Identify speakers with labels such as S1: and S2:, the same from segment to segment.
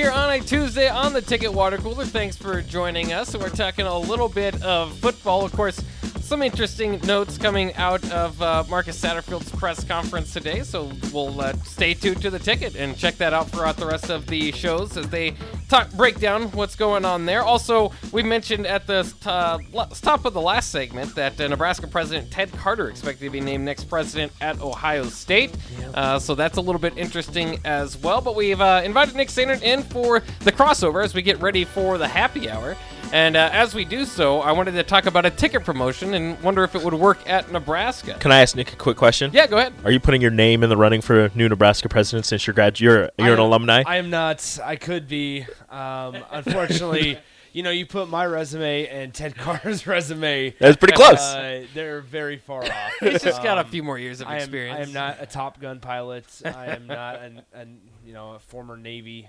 S1: here on a Tuesday on the Ticket Water Cooler. Thanks for joining us. We're talking a little bit of football. Of course, some interesting notes coming out of uh, Marcus Satterfield's press conference today, so we'll uh, stay tuned to the ticket and check that out throughout the rest of the shows as they talk break down what's going on there. Also, we mentioned at the uh, top of the last segment that uh, Nebraska President Ted Carter expected to be named next president at Ohio State, uh, so that's a little bit interesting as well. But we've uh, invited Nick Sainert in for the crossover as we get ready for the happy hour. And uh, as we do so, I wanted to talk about a ticket promotion and wonder if it would work at Nebraska.
S2: Can I ask Nick a quick question?
S1: Yeah, go ahead.
S2: Are you putting your name in the running for a new Nebraska president since you're grad? You're you're
S3: I
S2: an
S3: am-
S2: alumni.
S3: I am not. I could be. Um, unfortunately, you know, you put my resume and Ted Carter's resume.
S2: That's pretty close.
S3: Uh, they're very far off.
S1: He's just got a
S3: Um,
S1: few more years of
S3: I am,
S1: experience.
S3: I am not a Top Gun pilot. I am not an, an you know a former Navy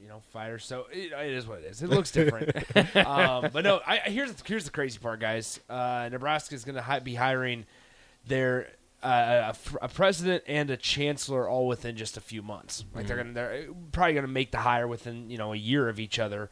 S3: you know fighter. So it, it is what it is. It looks different. um, but no, I, here's here's the crazy part, guys. Uh, Nebraska is going to hi- be hiring their uh, a, a president and a chancellor all within just a few months. Like they're gonna they're probably gonna make the hire within you know a year of each other,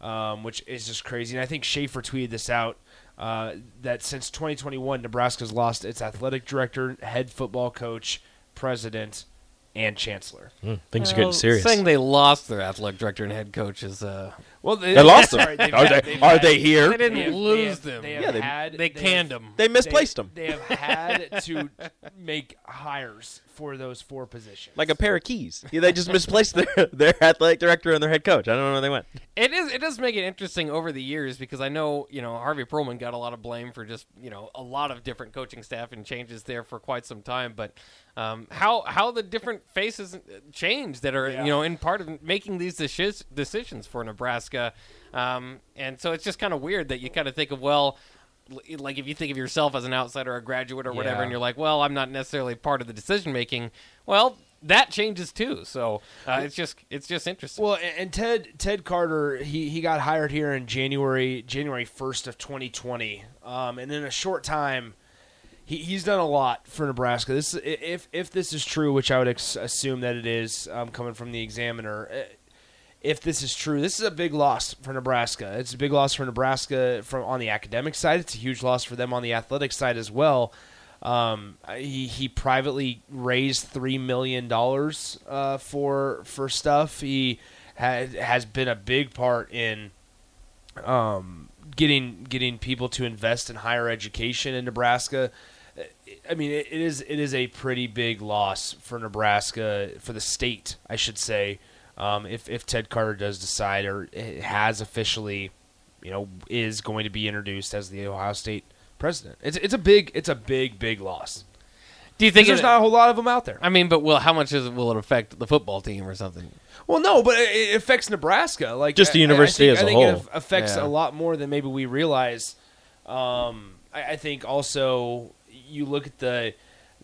S3: um, which is just crazy. And I think Schaefer tweeted this out. Uh, that since 2021, Nebraska's lost its athletic director, head football coach, president, and chancellor.
S2: Mm, things are getting serious.
S1: Saying they lost their athletic director and head coach is uh,
S3: Well, they,
S2: They lost them.
S3: sorry,
S2: Are
S3: had-
S2: they are
S3: had-
S2: they here?
S1: they didn't
S3: they have-
S1: lose
S3: they have-
S1: them.
S3: They
S2: Yeah, they-
S3: had,
S1: they
S3: have-
S1: canned them.
S2: They misplaced them.
S3: They have had to make hires for those four positions.
S2: like a pair of keys. Yeah, they just misplaced their their athletic director and their head coach. I don't know where they went.
S1: It is. It does make it interesting over the years because I know you know Harvey Perlman got a lot of blame for just you know a lot of different coaching staff and changes there for quite some time. But um, how how the different faces change that are
S3: Yeah.
S1: you know in part of making these decis- decisions for Nebraska, um, and so it's just kind of weird that you kind of think of well. Like if you think of yourself as an outsider, a graduate, or whatever,
S3: Yeah.
S1: and you're like, "Well, I'm not necessarily part of the decision making." Well, that changes too. So uh, it's just it's just interesting.
S3: Well, and- and Ted Ted Carter he, he got hired here in January January first of 2020, um, and in a short time, he, he's done a lot for Nebraska. This if if this is true, which I would ex- assume that it is, um, coming from the Examiner. If this is true, this is a big loss for Nebraska. It's a big loss for Nebraska from on the academic side. It's a huge loss for them on the athletic side as well. Um, he he privately raised three million dollars uh, for for stuff. He had, has been a big part in um, getting getting people to invest in higher education in Nebraska. I mean, it, it is it is a pretty big loss for Nebraska for the state, I should say. Um, if if Ted Carter does decide or has officially, you know, is going to be introduced as the Ohio State president, it's it's a big it's a big big loss.
S1: Do you think
S3: there's
S1: it-
S3: not a whole lot of them out there.
S1: I mean, but will how much is it, will it affect the football team or something?
S3: Well, no, but it it affects Nebraska. Like
S2: Just the
S3: I- I
S2: university
S3: think-
S2: as
S3: I
S2: a
S3: think
S2: whole.
S3: It affects
S1: Yeah.
S3: a lot more than maybe we realize. Um, I, I think also you look at the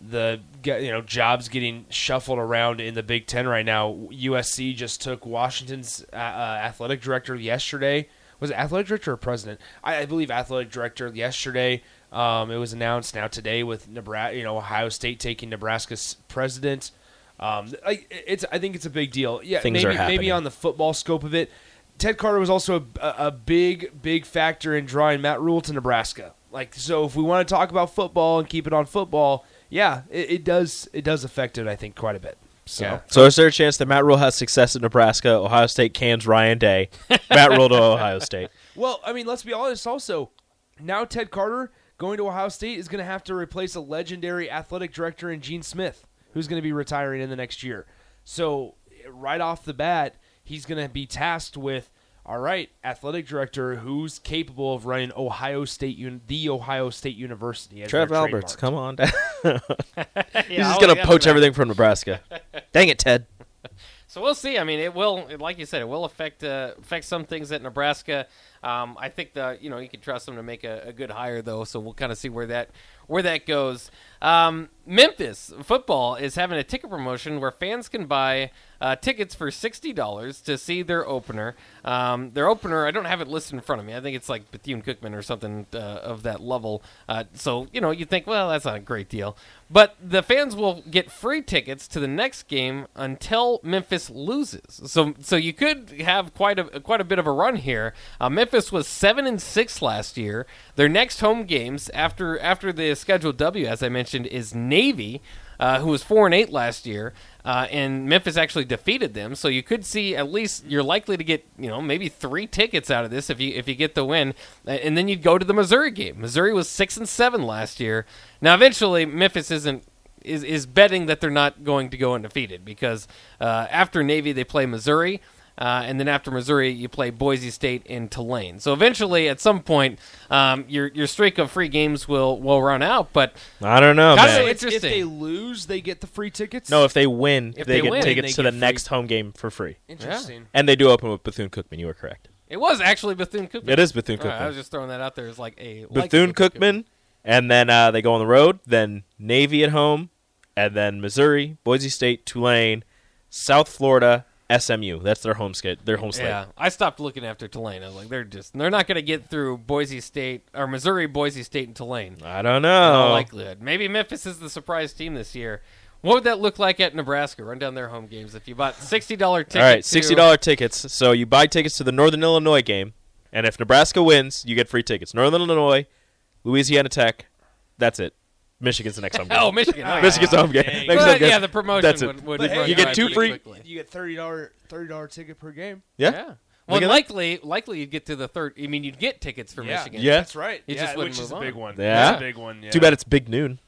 S3: the you know jobs getting shuffled around in the Big Ten right now. USC just took Washington's uh, uh, athletic director yesterday. Was it athletic director or president? I, I believe athletic director yesterday. Um, it was announced now today with Nebraska, you know, Ohio State taking Nebraska's president. Um, like it's, I think it's a big deal. Yeah,
S2: Things
S3: maybe maybe on the football scope of it, Ted Carter was also a, a big, big factor in drawing Matt Rhule to Nebraska. Like, so if we want to talk about football and keep it on football, yeah, it, it does. It does affect it. I think quite a bit. So
S1: Yeah.
S2: So is there a chance that Matt Rhule has success at Nebraska? Ohio State cans Ryan Day. Matt Rhule to Ohio State.
S3: Well, I mean, let's be honest. Also, now Ted Carter going to Ohio State is going to have to replace a legendary athletic director in Gene Smith, who's going to be retiring in the next year. So, right off the bat, he's going to be tasked with, all right, athletic director who's capable of running Ohio State, Un- the Ohio State University.
S2: Trev Alberts, come on down. He's just gonna poach everything from Nebraska. Dang it, Ted.
S1: So we'll see. I mean, it will, like you said, it will affect uh, affect some things at Nebraska. Um, I think the you know you can trust them to make a, a good hire though, so we'll kind of see where that where that goes. Um, Memphis football is having a ticket promotion where fans can buy uh, tickets for sixty dollars to see their opener. Um, their opener, I don't have it listed in front of me. I think it's like Bethune Cookman or something uh, of that level. Uh, so you know you think, well, that's not a great deal, but the fans will get free tickets to the next game until Memphis loses. So so you could have quite a quite a bit of a run here. Uh, Memphis was seven and six last year. Their next home games after after the scheduled W, as I mentioned, is Navy, uh, who was four and eight last year, uh, and Memphis actually defeated them. So you could see at least you're likely to get you know maybe three tickets out of this if you if you get the win, Uh, and then you'd go to the Missouri game. Missouri was six and seven last year. Now eventually Memphis isn't is is betting that they're not going to go undefeated because uh, after Navy they play Missouri. Uh, and then after Missouri, you play Boise State in Tulane. So eventually, at some point, um, your your streak of free games will will run out. But
S2: I don't know,
S1: Gotta
S2: man.
S1: say
S3: if, if they lose, they get the free tickets.
S2: No, if they win,
S1: If
S2: they,
S1: they
S2: get
S1: win,
S2: tickets
S3: they
S2: to the
S3: free-
S2: next home game for free.
S3: interesting.
S2: And they do open with Bethune Cookman. You were correct.
S1: it was actually Bethune Cookman.
S2: It is Bethune
S1: All right, I was just throwing that out there as like a like
S2: Bethune Cookman, and then uh, they go on the road. Then Navy at home, and then Missouri, Boise State, Tulane, South Florida, SMU. That's their home skate. Their home slate.
S1: Yeah, I stopped looking after Tulane. I was like, they're just they're not going to get through Boise State or Missouri, Boise State, and Tulane.
S2: I don't know.
S1: likelihood, maybe Memphis is the surprise team this year. What would that look like at Nebraska? Run down their home games if you bought sixty dollar tickets.
S2: All right, sixty dollar tickets. So you buy tickets to the Northern Illinois game, and if Nebraska wins, you get free tickets. Northern Illinois, Louisiana Tech. That's it. Michigan's the next home oh, game.
S1: Oh, Michigan! Oh, yeah.
S2: Michigan's home game.
S3: dang.
S2: Next
S1: Well,
S2: home game.
S1: yeah, the promotion
S2: That's it.
S1: would, would
S3: But hey,
S1: run
S3: you
S2: get
S1: by
S2: two
S1: pretty
S2: free-
S1: quickly.
S3: You get thirty dollar thirty dollar ticket per game.
S2: Yeah.
S1: Yeah.
S2: Look
S1: Well,
S2: at that.
S1: likely, likely you'd get to the third. I mean, you'd get tickets for
S3: yeah,
S1: Michigan.
S2: Yeah.
S3: that's right.
S1: You
S3: yeah,
S1: just wouldn't
S3: which is
S1: move
S3: a big
S1: on.
S3: one.
S2: Yeah.
S3: That's a big one. Yeah.
S2: Too bad it's big noon.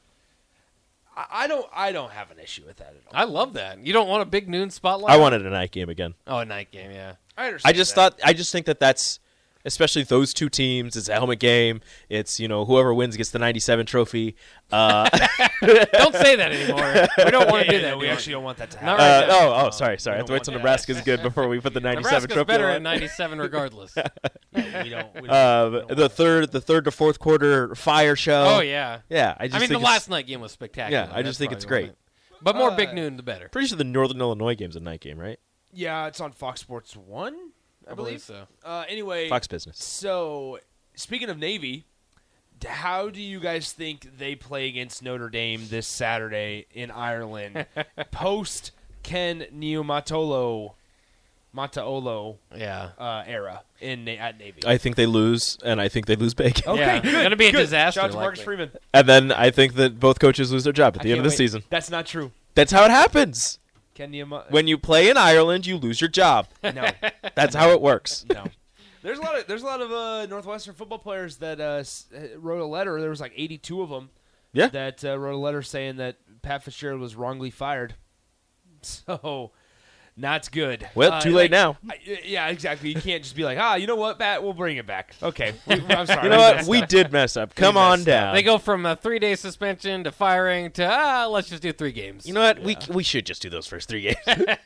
S3: I, I don't. I don't have an issue with that at all.
S1: I love that. You don't want a big noon spotlight.
S2: I wanted a night game again.
S1: Oh, a night game. Yeah.
S3: I understand.
S2: I just
S3: that.
S2: thought. I just think that that's. Especially those two teams, it's a helmet game. It's you know whoever wins gets the '97 trophy. Uh,
S1: don't say that anymore. We don't want to
S3: Yeah,
S1: do
S3: yeah,
S1: that.
S3: we
S1: do
S3: actually don't want that to happen.
S1: right
S2: uh,
S1: now.
S2: oh, oh, sorry, sorry. I have to wait
S3: want
S2: till
S3: that.
S2: Nebraska's good before we put the '97
S1: Nebraska's
S2: trophy
S1: better
S2: on.
S1: at '97 regardless.
S3: Yeah, we don't. We don't, we
S2: Um,
S3: don't
S2: the third, the third to fourth quarter fire show.
S1: oh yeah.
S2: yeah. I just
S1: I mean, the
S2: think it's-
S1: last night game was spectacular.
S2: Yeah, I just think it's great.
S1: why. But more
S3: Uh,
S1: big noon, the better.
S2: Pretty sure the Northern Illinois game's a night game, right?
S3: Yeah, it's on Fox Sports One, I,
S1: I believe so.
S3: Uh, anyway,
S2: Fox Business.
S3: So, speaking of Navy, how do you guys think they play against Notre Dame this Saturday in Ireland? Post Ken Niumatalolo, Mataolo
S1: Yeah.
S3: uh, era in at Navy.
S2: I think they lose, and I think they lose big.
S3: okay,
S1: Yeah,
S3: good.
S1: gonna be a
S3: good.
S1: disaster,
S3: Shout out to Marcus
S1: likely.
S3: Freeman.
S2: And then I think that both coaches lose their job at
S3: I
S2: the end of the
S3: wait.
S2: season.
S3: That's not true.
S2: That's how it happens.
S3: Ken Niuma-
S2: When you play in Ireland, you lose your job.
S3: no,
S2: That's how it works.
S3: no. There's a lot of there's a lot of uh, Northwestern football players that uh, uh, wrote a letter. There was like 82 of them.
S2: Yeah.
S3: That uh, wrote a letter saying that Pat Fitzgerald was wrongly fired. So, not good.
S2: Well,
S3: Uh,
S2: too late
S3: like-
S2: now.
S3: I, yeah, exactly. You can't just be like, ah, you know what, Pat, we'll bring it back. Okay, We- I'm sorry.
S2: You know what? We
S3: up.
S2: did mess up. Come on
S3: messed up.
S2: down.
S1: They go from a three day suspension to firing to ah, let's just do three games.
S2: You know what? We we should just do those first three games.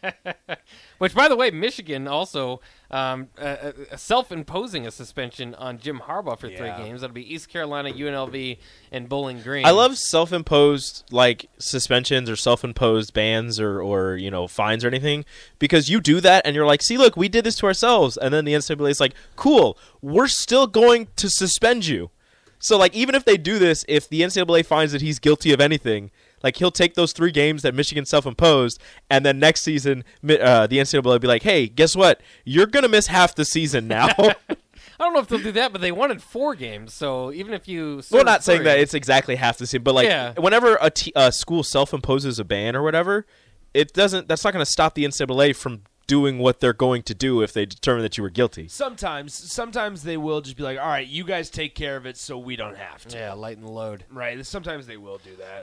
S1: Which, by the way, Michigan also um, uh, uh, self-imposing a suspension on Jim Harbaugh for
S3: Yeah.
S1: three games. That'll be East Carolina, UNLV, and Bowling Green.
S2: I love self-imposed like suspensions or self-imposed bans or or you know fines or anything because you do that and you're like, see, look, we did this to ourselves, and then the NCAA is like, cool, we're still going to suspend you. So like, even if they do this, if the NCAA finds that he's guilty of anything. Like he'll take those three games that Michigan self-imposed, and then next season, uh, the NCAA will be like, "Hey, guess what? You're gonna miss half the season now."
S1: I don't know if they'll do that, but they wanted four games, so even if you
S2: We're
S1: serve
S2: not saying that it's exactly half the season, but like
S1: Yeah.
S2: whenever a, t- a school self-imposes a ban or whatever, it doesn't. That's not going to stop the NCAA from doing what they're going to do if they determine that you were guilty.
S3: Sometimes, sometimes they will just be like, all right, you guys take care of it, so we don't have to.
S1: yeah, lighten the load.
S3: Right. Sometimes they will do that.